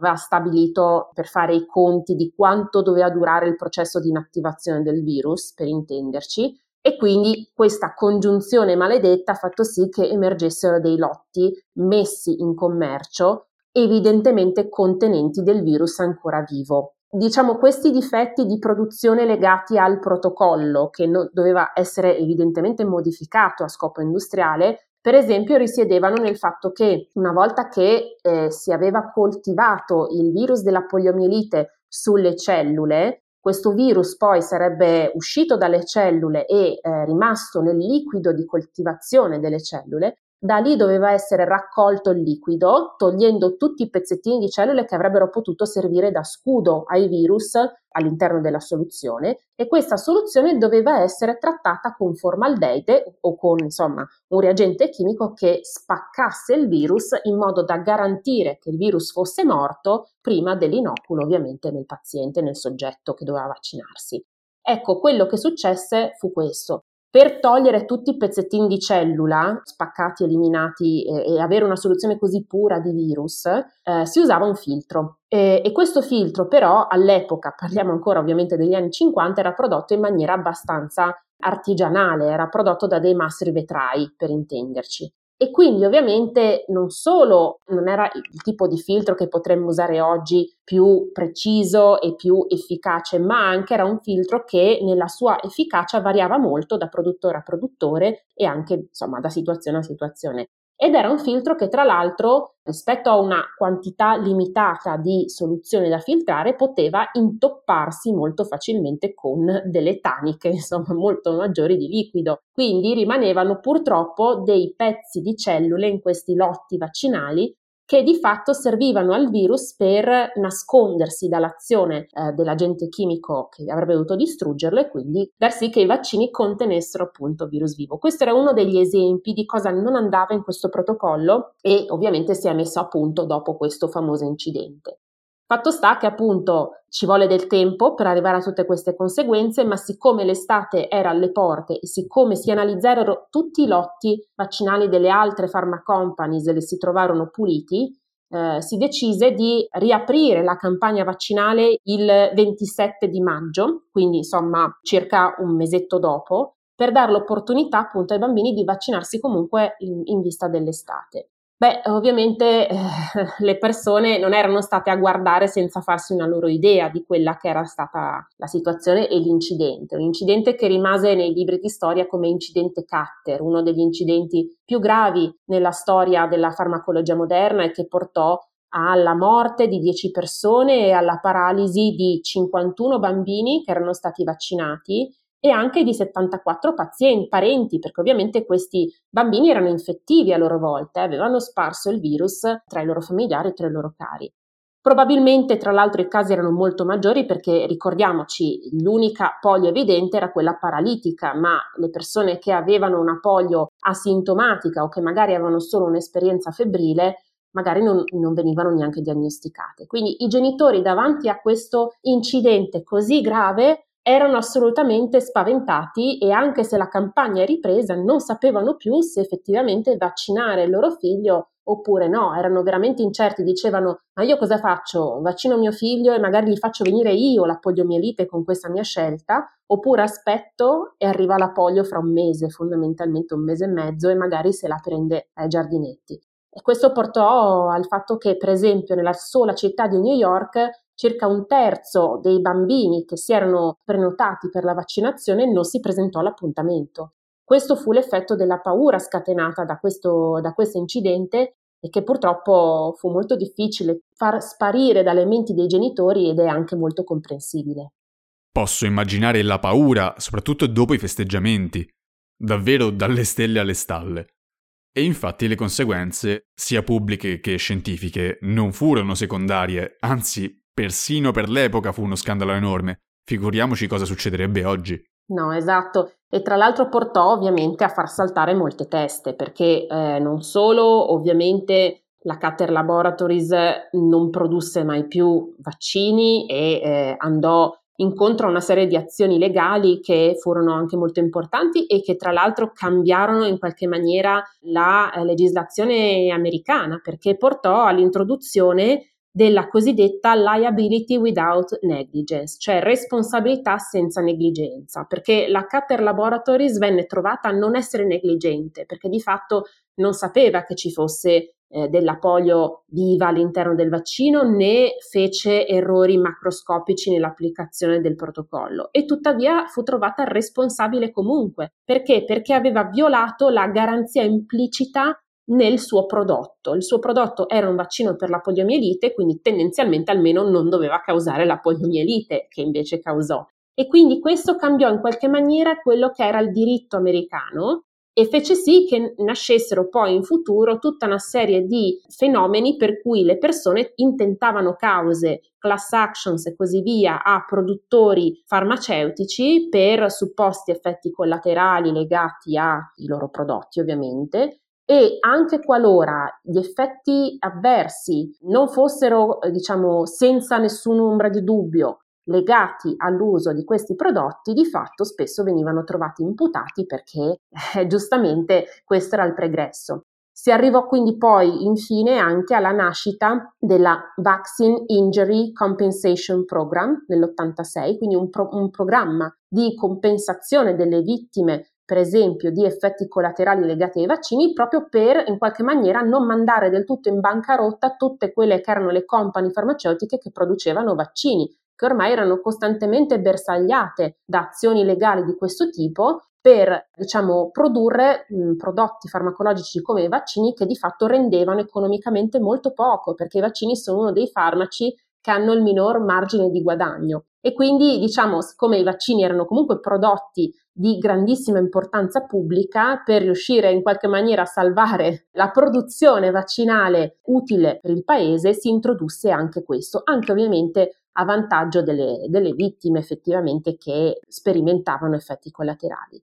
aveva stabilito per fare i conti di quanto doveva durare il processo di inattivazione del virus, per intenderci, e quindi questa congiunzione maledetta ha fatto sì che emergessero dei lotti messi in commercio evidentemente contenenti del virus ancora vivo. Diciamo questi difetti di produzione legati al protocollo che no, doveva essere evidentemente modificato a scopo industriale, per esempio risiedevano nel fatto che una volta che eh, si aveva coltivato il virus della poliomielite sulle cellule, questo virus poi sarebbe uscito dalle cellule e eh, rimasto nel liquido di coltivazione delle cellule, da lì doveva essere raccolto il liquido, togliendo tutti i pezzettini di cellule che avrebbero potuto servire da scudo ai virus all'interno della soluzione e questa soluzione doveva essere trattata con formaldeide o con insomma un reagente chimico che spaccasse il virus in modo da garantire che il virus fosse morto prima dell'inoculo ovviamente nel paziente, nel soggetto che doveva vaccinarsi. Ecco, quello che successe fu questo. Per togliere tutti i pezzettini di cellula spaccati, eliminati e, e avere una soluzione così pura di virus, eh, si usava un filtro. E, e, questo filtro però all'epoca, parliamo ancora ovviamente degli anni 50, era prodotto in maniera abbastanza artigianale, era prodotto da dei mastri vetrai, per intenderci. E quindi ovviamente non solo non era il tipo di filtro che potremmo usare oggi più preciso e più efficace, ma anche era un filtro che nella sua efficacia variava molto da produttore a produttore e anche insomma da situazione a situazione ed era un filtro che tra l'altro rispetto a una quantità limitata di soluzione da filtrare poteva intopparsi molto facilmente con delle taniche (laughs) insomma molto maggiori di liquido. Quindi rimanevano purtroppo dei pezzi di cellule in questi lotti vaccinali che di fatto servivano al virus per nascondersi dall'azione eh, dell'agente chimico che avrebbe dovuto distruggerlo e quindi dar sì che i vaccini contenessero appunto virus vivo. Questo era uno degli esempi di cosa non andava in questo protocollo e ovviamente si è messo a punto dopo questo famoso incidente. Fatto sta che appunto ci vuole del tempo per arrivare a tutte queste conseguenze, ma siccome l'estate era alle porte e siccome si analizzarono tutti i lotti vaccinali delle altre pharma companies e le si trovarono puliti, eh, si decise di riaprire la campagna vaccinale il 27 di maggio, quindi insomma circa un mesetto dopo, per dare l'opportunità appunto ai bambini di vaccinarsi comunque in, in vista dell'estate. Beh, ovviamente eh, le persone non erano state a guardare senza farsi una loro idea di quella che era stata la situazione e l'incidente. Un incidente che rimase nei libri di storia come incidente Cutter, uno degli incidenti più gravi nella storia della farmacologia moderna e che portò alla morte di 10 persone e alla paralisi di 51 bambini che erano stati vaccinati e anche di 74 pazienti, parenti, perché ovviamente questi bambini erano infettivi a loro volta e avevano sparso il virus tra i loro familiari e tra i loro cari. Probabilmente, tra l'altro, i casi erano molto maggiori perché ricordiamoci, l'unica polio evidente era quella paralitica, ma le persone che avevano una polio asintomatica o che magari avevano solo un'esperienza febbrile magari non, non, venivano neanche diagnosticate. Quindi i genitori davanti a questo incidente così grave erano assolutamente spaventati e anche se la campagna è ripresa non sapevano più se effettivamente vaccinare il loro figlio oppure no, erano veramente incerti, dicevano ma io cosa faccio? Vaccino mio figlio e magari gli faccio venire io la poliomielite con questa mia scelta oppure aspetto e arriva la polio fra un mese, fondamentalmente un mese e mezzo e magari se la prende ai giardinetti. E questo portò al fatto che, per esempio, nella sola città di New York circa un terzo dei bambini che si erano prenotati per la vaccinazione non si presentò all'appuntamento. Questo fu l'effetto della paura scatenata da questo, da questo incidente e che purtroppo fu molto difficile far sparire dalle menti dei genitori ed è anche molto comprensibile. Posso immaginare la paura, soprattutto dopo i festeggiamenti. Davvero dalle stelle alle stalle. E infatti le conseguenze, sia pubbliche che scientifiche, non furono secondarie, anzi, persino per l'epoca fu uno scandalo enorme. Figuriamoci cosa succederebbe oggi. No, esatto. E tra l'altro portò ovviamente a far saltare molte teste, perché eh, non solo ovviamente la Cater Laboratories non produsse mai più vaccini e eh, andò incontro a una serie di azioni legali che furono anche molto importanti e che tra l'altro cambiarono in qualche maniera la eh, legislazione americana perché portò all'introduzione della cosiddetta liability without negligence, cioè responsabilità senza negligenza, perché la Cater Laboratories venne trovata a non essere negligente, perché di fatto non sapeva che ci fosse eh, della polio viva all'interno del vaccino né fece errori macroscopici nell'applicazione del protocollo e tuttavia fu trovata responsabile comunque. Perché? Perché aveva violato la garanzia implicita nel suo prodotto. Il suo prodotto era un vaccino per la poliomielite, quindi tendenzialmente almeno non doveva causare la poliomielite, che invece causò. E quindi questo cambiò in qualche maniera quello che era il diritto americano e fece sì che nascessero poi in futuro tutta una serie di fenomeni per cui le persone intentavano cause, class actions e così via a produttori farmaceutici per supposti effetti collaterali legati ai loro prodotti ovviamente e anche qualora gli effetti avversi non fossero diciamo senza nessun'ombra di dubbio legati all'uso di questi prodotti di fatto spesso venivano trovati imputati perché eh, giustamente questo era il pregresso. Si arrivò quindi poi infine anche alla nascita della Vaccine Injury Compensation Program nell'86, quindi un, pro- un programma di compensazione delle vittime per esempio di effetti collaterali legati ai vaccini, proprio per in qualche maniera non mandare del tutto in bancarotta tutte quelle che erano le compagnie farmaceutiche che producevano vaccini, che ormai erano costantemente bersagliate da azioni legali di questo tipo per diciamo, produrre mh, prodotti farmacologici come i vaccini che di fatto rendevano economicamente molto poco, perché i vaccini sono uno dei farmaci che hanno il minor margine di guadagno. E quindi, diciamo, siccome i vaccini erano comunque prodotti di grandissima importanza pubblica, per riuscire in qualche maniera a salvare la produzione vaccinale utile per il paese, si introdusse anche questo, anche ovviamente a vantaggio delle, delle vittime effettivamente che sperimentavano effetti collaterali.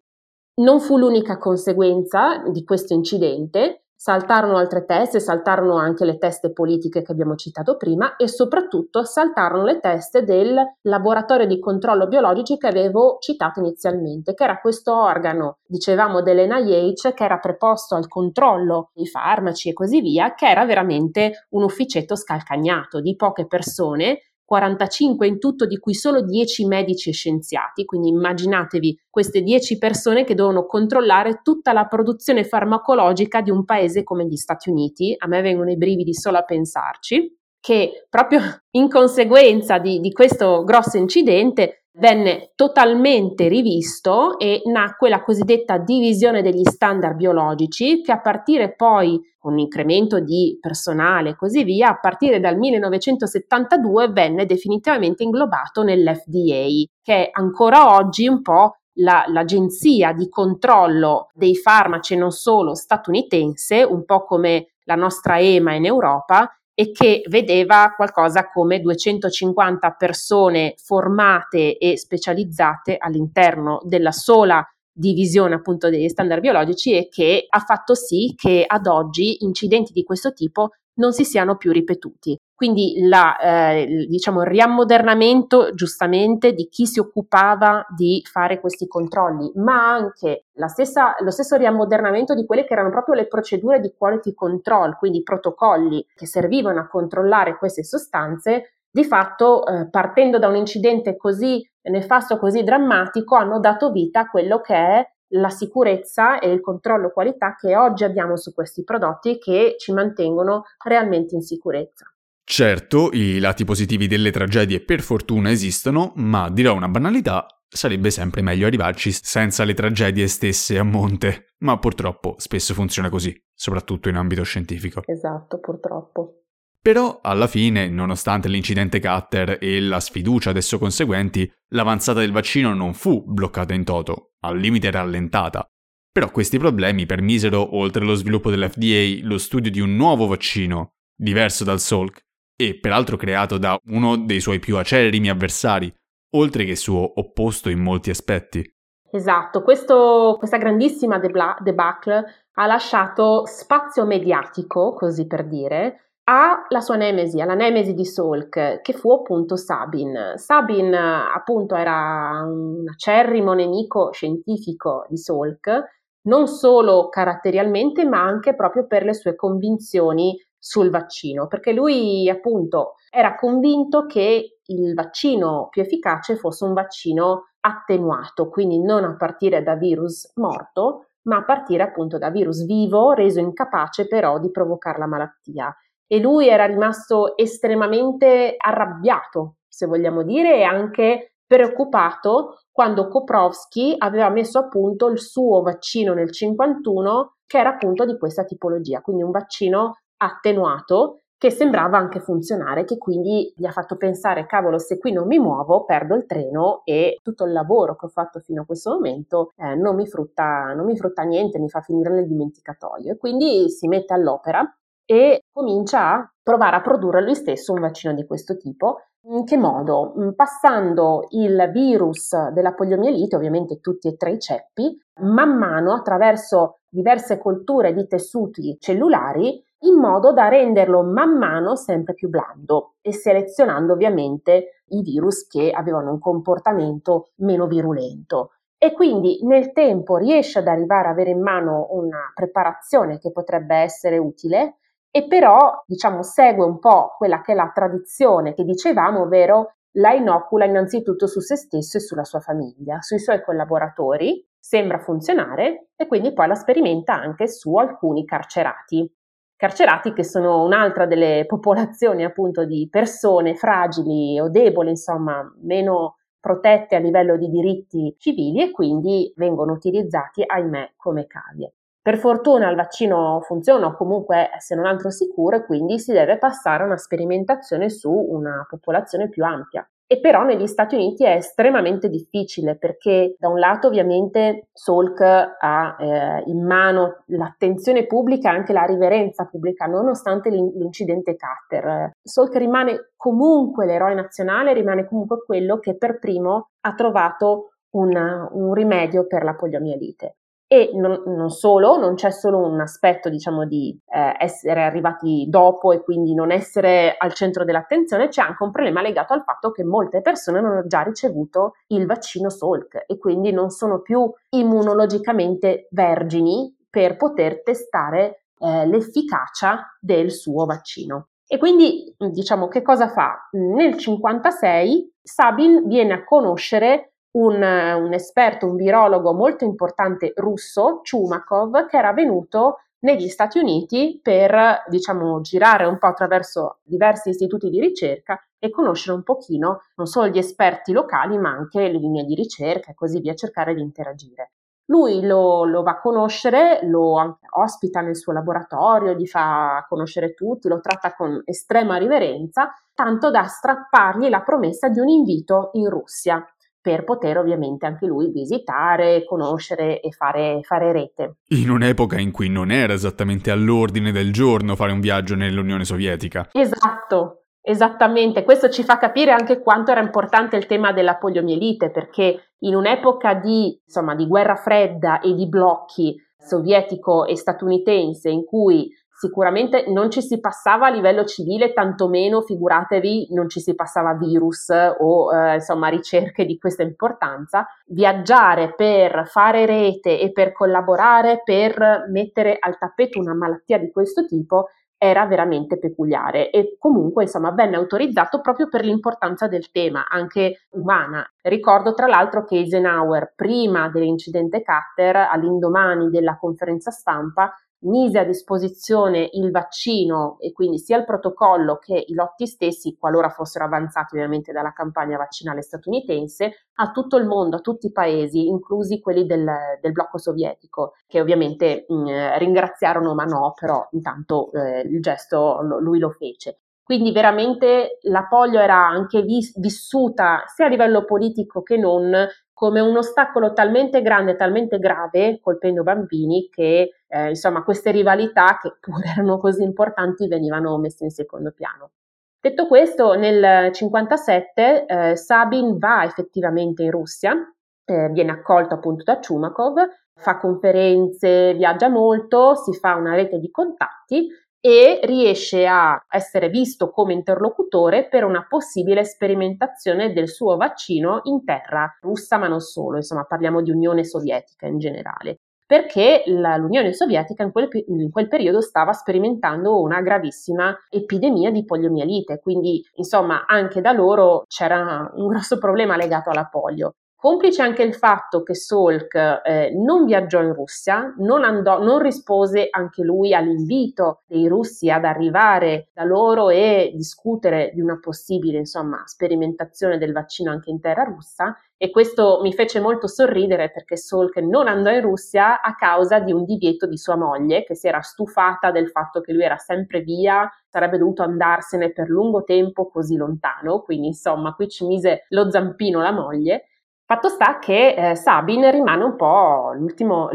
Non fu l'unica conseguenza di questo incidente, saltarono altre teste, saltarono anche le teste politiche che abbiamo citato prima e soprattutto saltarono le teste del laboratorio di controllo biologici che avevo citato inizialmente, che era questo organo, dicevamo dell'NIH, che era preposto al controllo dei farmaci e così via, che era veramente un ufficetto scalcagnato di poche persone 45 in tutto, di cui solo 10 medici e scienziati, quindi immaginatevi queste 10 persone che devono controllare tutta la produzione farmacologica di un paese come gli Stati Uniti. A me vengono i brividi solo a pensarci, che proprio (laughs) in conseguenza di, di questo grosso incidente venne totalmente rivisto e nacque la cosiddetta divisione degli standard biologici che a partire poi con incremento di personale e così via, a partire dal 1972 venne definitivamente inglobato nell'FDA, che è ancora oggi un po' la, l'agenzia di controllo dei farmaci non solo statunitense, un po' come la nostra EMA in Europa, e che vedeva qualcosa come 250 persone formate e specializzate all'interno della sola divisione appunto degli standard biologici e che ha fatto sì che ad oggi incidenti di questo tipo non si siano più ripetuti. Quindi la, eh, diciamo, il riammodernamento giustamente di chi si occupava di fare questi controlli, ma anche stessa, lo stesso riammodernamento di quelle che erano proprio le procedure di quality control, quindi i protocolli che servivano a controllare queste sostanze, di fatto eh, partendo da un incidente così nefasto, così drammatico, hanno dato vita a quello che è la sicurezza e il controllo qualità che oggi abbiamo su questi prodotti che ci mantengono realmente in sicurezza. Certo, i lati positivi delle tragedie per fortuna esistono, ma dirò una banalità, sarebbe sempre meglio arrivarci senza le tragedie stesse a monte, ma purtroppo spesso funziona così, soprattutto in ambito scientifico. Esatto, purtroppo. Però, alla fine, nonostante l'incidente Cutter e la sfiducia ad esso conseguenti, l'avanzata del vaccino non fu bloccata in toto, al limite rallentata. Però questi problemi permisero, oltre allo sviluppo dell'FDA, lo studio di un nuovo vaccino, diverso dal Salk, e peraltro creato da uno dei suoi più acerrimi avversari, oltre che suo opposto in molti aspetti. Esatto, Questo, questa grandissima debacle ha lasciato spazio mediatico, così per dire, alla sua nemesi, alla nemesi di Salk, che fu appunto Sabin. Sabin appunto era un acerrimo nemico scientifico di Salk, non solo caratterialmente, ma anche proprio per le sue convinzioni sul vaccino, perché lui appunto era convinto che il vaccino più efficace fosse un vaccino attenuato, quindi non a partire da virus morto, ma a partire appunto da virus vivo, reso incapace però di provocare la malattia. E lui era rimasto estremamente arrabbiato, se vogliamo dire, e anche preoccupato quando Koprowski aveva messo a punto il suo vaccino nel 51, che era appunto di questa tipologia, quindi un vaccino attenuato che sembrava anche funzionare, che quindi gli ha fatto pensare, cavolo, se qui non mi muovo, perdo il treno e tutto il lavoro che ho fatto fino a questo momento eh, non, mi frutta, non mi frutta niente, mi fa finire nel dimenticatoio. E quindi si mette all'opera e comincia a provare a produrre lui stesso un vaccino di questo tipo. In che modo? Mm, passando il virus della poliomielite, ovviamente tutti e tre i ceppi, man mano attraverso diverse colture di tessuti cellulari in modo da renderlo man mano sempre più blando e selezionando ovviamente i virus che avevano un comportamento meno virulento. E quindi nel tempo riesce ad arrivare ad avere in mano una preparazione che potrebbe essere utile e però diciamo segue un po' quella che è la tradizione che dicevamo, ovvero la inocula innanzitutto su se stesso e sulla sua famiglia, sui suoi collaboratori, sembra funzionare e quindi poi la sperimenta anche su alcuni carcerati carcerati che sono un'altra delle (laughs) popolazioni appunto di persone fragili o deboli, insomma, meno protette a livello di diritti civili e quindi vengono utilizzati, ahimè, come cavie. Per fortuna il vaccino funziona o comunque è se non altro sicuro e quindi si deve passare a una sperimentazione su una popolazione più ampia. E però negli Stati Uniti è estremamente difficile perché da un lato ovviamente Salk ha eh, in mano l'attenzione pubblica e anche la riverenza pubblica nonostante l'incidente Carter. Salk rimane comunque l'eroe nazionale, rimane comunque quello che per primo ha trovato un, un rimedio per la poliomielite. E non, non, solo, non c'è solo un aspetto, diciamo, di eh, essere arrivati dopo e quindi non essere al centro dell'attenzione, c'è anche un problema legato al fatto che molte persone non hanno già ricevuto il vaccino Salk e quindi non sono più immunologicamente vergini per poter testare eh, l'efficacia del suo vaccino. E quindi, diciamo, che cosa fa? Nel 56 Sabin viene a conoscere un, un esperto, un virologo molto importante russo, Chumakov, che era venuto negli Stati Uniti per, diciamo, girare un po' attraverso diversi istituti di ricerca e conoscere un pochino non solo gli esperti locali, ma anche le linee di ricerca e così via, cercare di interagire. Lui lo, lo va a conoscere, lo ospita nel suo laboratorio, gli fa conoscere tutti, lo tratta con estrema riverenza, tanto da strappargli la promessa di un invito in Russia per poter ovviamente anche lui visitare, conoscere e fare, fare, rete. In un'epoca in cui non era esattamente all'ordine del giorno fare un viaggio nell'Unione Sovietica. Esatto, esattamente. Questo ci fa capire anche quanto era importante il tema della poliomielite, perché in un'epoca di, insomma, di guerra fredda e di blocchi sovietico e statunitense in cui sicuramente non ci si passava a livello civile, tantomeno figuratevi, non ci si passava virus o eh, insomma ricerche di questa importanza. Viaggiare per fare rete e per collaborare per mettere al tappeto una malattia di questo tipo era veramente peculiare e comunque insomma venne autorizzato proprio per l'importanza del tema, anche umana. Ricordo tra l'altro che Eisenhower prima dell'incidente Cutter, all'indomani della conferenza stampa, mise a disposizione il vaccino e quindi sia il protocollo che i lotti stessi, qualora fossero avanzati ovviamente dalla campagna vaccinale statunitense, a tutto il mondo, a tutti i paesi, inclusi quelli del, del blocco sovietico, che ovviamente mh, ringraziarono ma no, però intanto eh, il gesto lui lo fece. Quindi veramente la polio era anche vis- vissuta sia a livello politico che non come un ostacolo talmente grande, talmente grave, colpendo bambini, che eh, insomma queste rivalità, che pure (laughs) erano così importanti, venivano messe in secondo piano. Detto questo, nel 1957 eh, Sabin va effettivamente in Russia, eh, viene accolto appunto da Chumakov, fa conferenze, viaggia molto, si fa una rete di contatti e riesce a essere visto come interlocutore per una possibile sperimentazione del suo vaccino in terra russa, ma non solo, insomma parliamo di Unione Sovietica in generale. Perché la, l'Unione Sovietica in quel, in quel, periodo stava sperimentando una gravissima epidemia di poliomielite, quindi insomma anche da loro c'era un grosso problema legato alla polio. Complice anche il fatto che Salk eh, non viaggiò in Russia, non, andò, non rispose anche lui all'invito dei russi ad arrivare da loro e discutere di una possibile insomma, sperimentazione del vaccino anche in terra russa. E questo mi fece molto sorridere perché Salk non andò in Russia a causa di un divieto di sua moglie che si era stufata del fatto che lui era sempre via, sarebbe dovuto andarsene per lungo tempo così lontano, quindi insomma qui ci mise lo zampino la moglie Fatto sta che eh, Sabin rimane un po'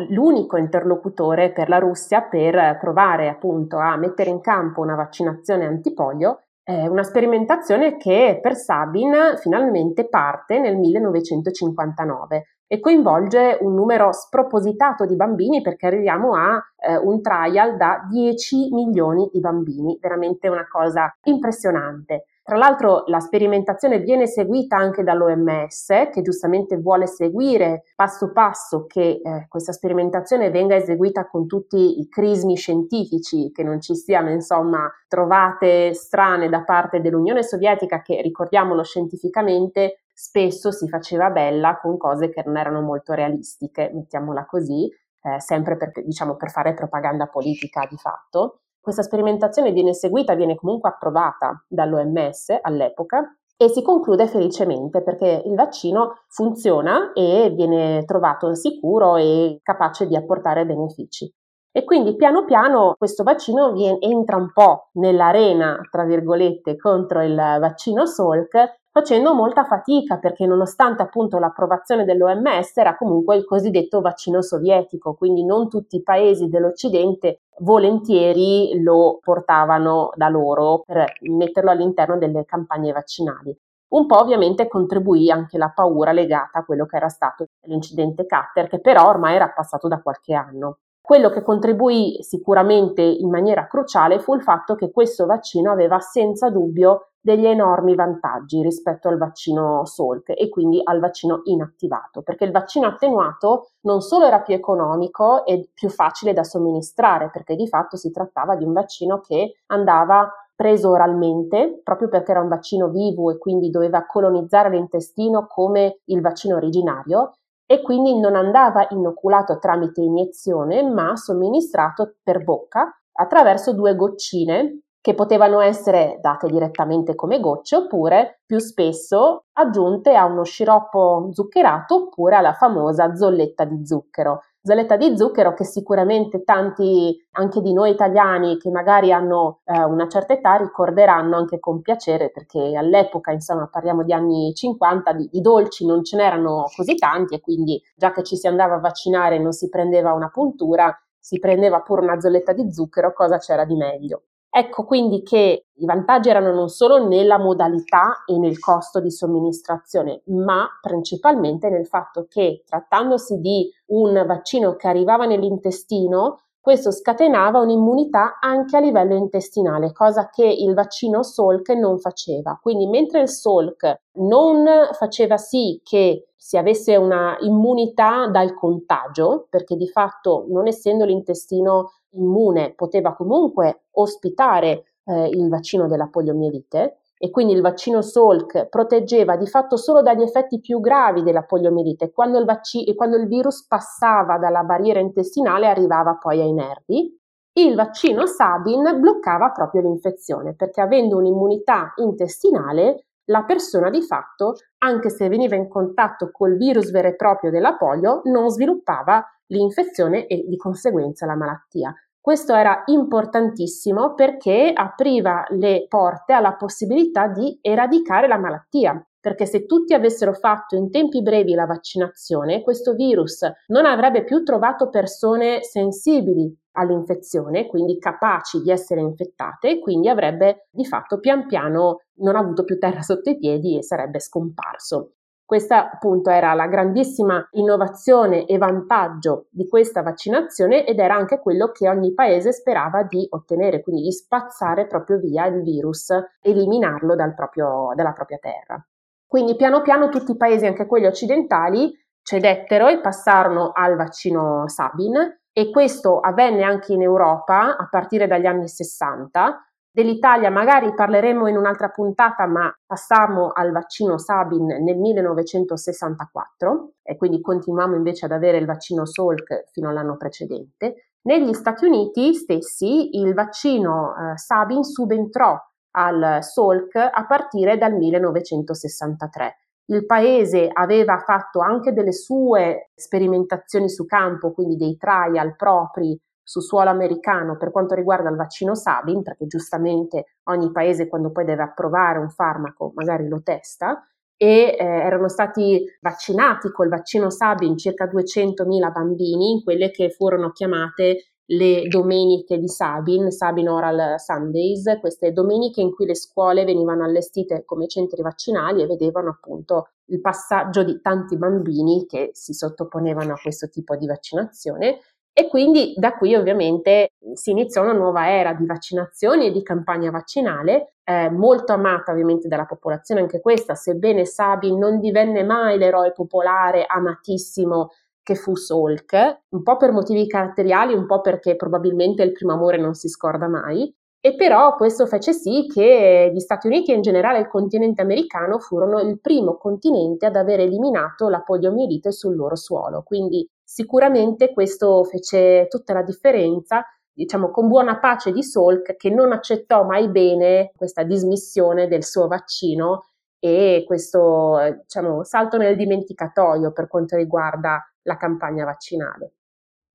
l'unico interlocutore per la Russia per provare appunto a mettere in campo una vaccinazione antipolio, eh, una sperimentazione che per Sabin finalmente parte nel 1959 e coinvolge un numero spropositato di bambini perché arriviamo a eh, un trial da 10 milioni di bambini, veramente una cosa impressionante. Tra l'altro la sperimentazione viene seguita anche dall'OMS che giustamente vuole seguire passo passo che eh, questa sperimentazione venga eseguita con tutti i crismi scientifici, che non ci siano insomma trovate strane da parte dell'Unione Sovietica che ricordiamolo scientificamente spesso si faceva bella con cose che non erano molto realistiche, mettiamola così, eh, sempre per, diciamo, per fare propaganda politica di fatto. Questa sperimentazione viene seguita, viene comunque approvata dall'OMS all'epoca e si conclude felicemente perché il vaccino funziona e viene trovato sicuro e capace di apportare benefici. E quindi piano piano questo vaccino viene, entra un po' nell'arena, tra virgolette, contro il vaccino Salk facendo molta fatica perché nonostante appunto l'approvazione dell'OMS era comunque il cosiddetto vaccino sovietico, quindi non tutti i paesi dell'Occidente volentieri lo portavano da loro per metterlo all'interno delle campagne vaccinali. Un po' ovviamente contribuì anche la paura legata a quello che era stato l'incidente Cutter, che però ormai era passato da qualche anno. Quello che contribuì sicuramente in maniera cruciale fu il fatto che questo vaccino aveva senza dubbio degli enormi vantaggi rispetto al vaccino Salk e quindi al vaccino inattivato, perché il vaccino attenuato non solo era più economico e più facile da somministrare, perché di fatto si trattava di un vaccino che andava preso oralmente, proprio perché era un vaccino vivo e quindi doveva colonizzare l'intestino come il vaccino originario, e quindi non andava inoculato tramite iniezione, ma somministrato per bocca attraverso due goccine che potevano essere date direttamente come gocce oppure più spesso aggiunte a uno sciroppo zuccherato oppure alla famosa zolletta di zucchero. Zolletta di zucchero che sicuramente tanti anche di noi italiani che magari hanno eh, una certa età ricorderanno anche con piacere perché all'epoca, insomma, parliamo di anni 50, di, di dolci non ce n'erano così tanti e quindi già che ci si andava a vaccinare non si prendeva una puntura, si prendeva pure una zolletta di zucchero, cosa c'era di meglio. Ecco quindi che i vantaggi erano non solo nella modalità e nel costo di somministrazione, ma principalmente nel fatto che trattandosi di un vaccino che arrivava nell'intestino, questo scatenava un'immunità anche a livello intestinale, cosa che il vaccino Salk non faceva. Quindi mentre il Salk non faceva sì che si avesse una immunità dal contagio, perché di fatto non essendo l'intestino immune poteva comunque ospitare eh, il vaccino della poliomielite, e quindi il vaccino Salk proteggeva di fatto solo dagli effetti più gravi della poliomielite. Quando il, vac- quando il virus passava dalla barriera intestinale arrivava poi ai nervi. Il vaccino Sabin bloccava proprio l'infezione perché avendo un'immunità intestinale la persona di fatto, anche se veniva in contatto col virus vero e proprio della polio, non sviluppava l'infezione e di conseguenza la malattia. Questo era importantissimo perché apriva le porte alla possibilità di eradicare la malattia. perché se tutti avessero fatto in tempi brevi la vaccinazione, questo virus non avrebbe più trovato persone sensibili all'infezione, quindi capaci di essere infettate, e quindi avrebbe di fatto pian piano non avuto più terra sotto i piedi e sarebbe scomparso. Questa appunto era la grandissima innovazione e vantaggio di questa vaccinazione ed era anche quello che ogni paese sperava di ottenere, quindi di spazzare proprio via il virus, eliminarlo dal proprio, dalla propria terra. Quindi piano piano tutti i paesi, anche quelli occidentali, cedettero e passarono al vaccino Sabin e questo avvenne anche in Europa a partire dagli anni 60 Dell'Italia magari parleremo in un'altra puntata, ma passammo al vaccino Sabin nel 1964 e quindi continuiamo invece ad avere il vaccino Salk fino all'anno precedente. Negli Stati Uniti stessi il vaccino eh, Sabin subentrò al Salk a partire dal 1963. Il paese aveva fatto anche delle sue sperimentazioni su campo, quindi dei trial propri su suolo americano per quanto riguarda il vaccino Sabin, perché giustamente ogni paese quando poi deve approvare un farmaco magari lo testa, e eh, erano stati vaccinati col vaccino Sabin circa 200.000 bambini in quelle che furono chiamate le domeniche di Sabin, Sabin Oral Sundays, queste domeniche in cui le scuole venivano allestite come centri vaccinali e vedevano appunto il passaggio di tanti bambini che si sottoponevano a questo tipo di vaccinazione e quindi da qui ovviamente si iniziò una nuova era di vaccinazioni e di campagna vaccinale, eh, molto amata ovviamente dalla popolazione anche questa, sebbene Sabin non divenne mai l'eroe popolare amatissimo che fu Salk, un po' per motivi caratteriali, un po' perché probabilmente il primo amore non si scorda mai, e però questo fece sì che gli Stati Uniti e in generale il continente americano furono il primo continente ad aver eliminato la poliomielite sul loro suolo. Quindi sicuramente questo fece tutta la differenza, diciamo con buona pace di Salk che non accettò mai bene questa dismissione del suo vaccino e questo diciamo, salto nel dimenticatoio per quanto riguarda la campagna vaccinale.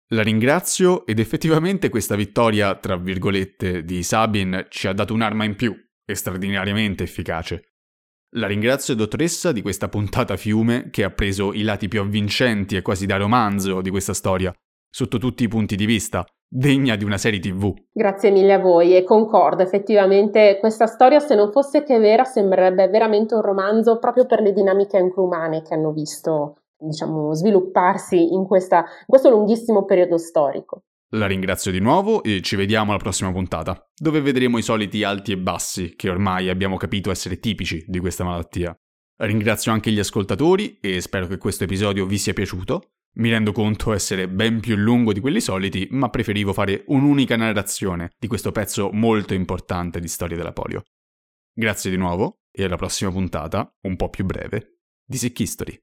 La ringrazio ed effettivamente questa vittoria, tra virgolette, di Sabin ci ha dato un'arma in più, straordinariamente efficace. La ringrazio dottoressa di questa puntata fiume che ha preso i lati più avvincenti e quasi da romanzo di questa storia, sotto tutti i punti di vista, degna di una serie tv. Grazie mille a voi e concordo, effettivamente questa storia se non fosse che vera sembrerebbe veramente un romanzo proprio per le dinamiche anche umane che hanno visto diciamo, svilupparsi in, questa, in questo lunghissimo periodo storico. La ringrazio di nuovo e ci vediamo alla prossima puntata, dove vedremo i soliti alti e bassi che ormai abbiamo capito essere tipici di questa malattia. Ringrazio anche gli ascoltatori e spero che questo episodio vi sia piaciuto. Mi rendo conto essere ben più lungo di quelli soliti, ma preferivo fare un'unica narrazione di questo pezzo molto importante di storia della polio. Grazie di nuovo e alla prossima puntata, un po' più breve, di Sick History.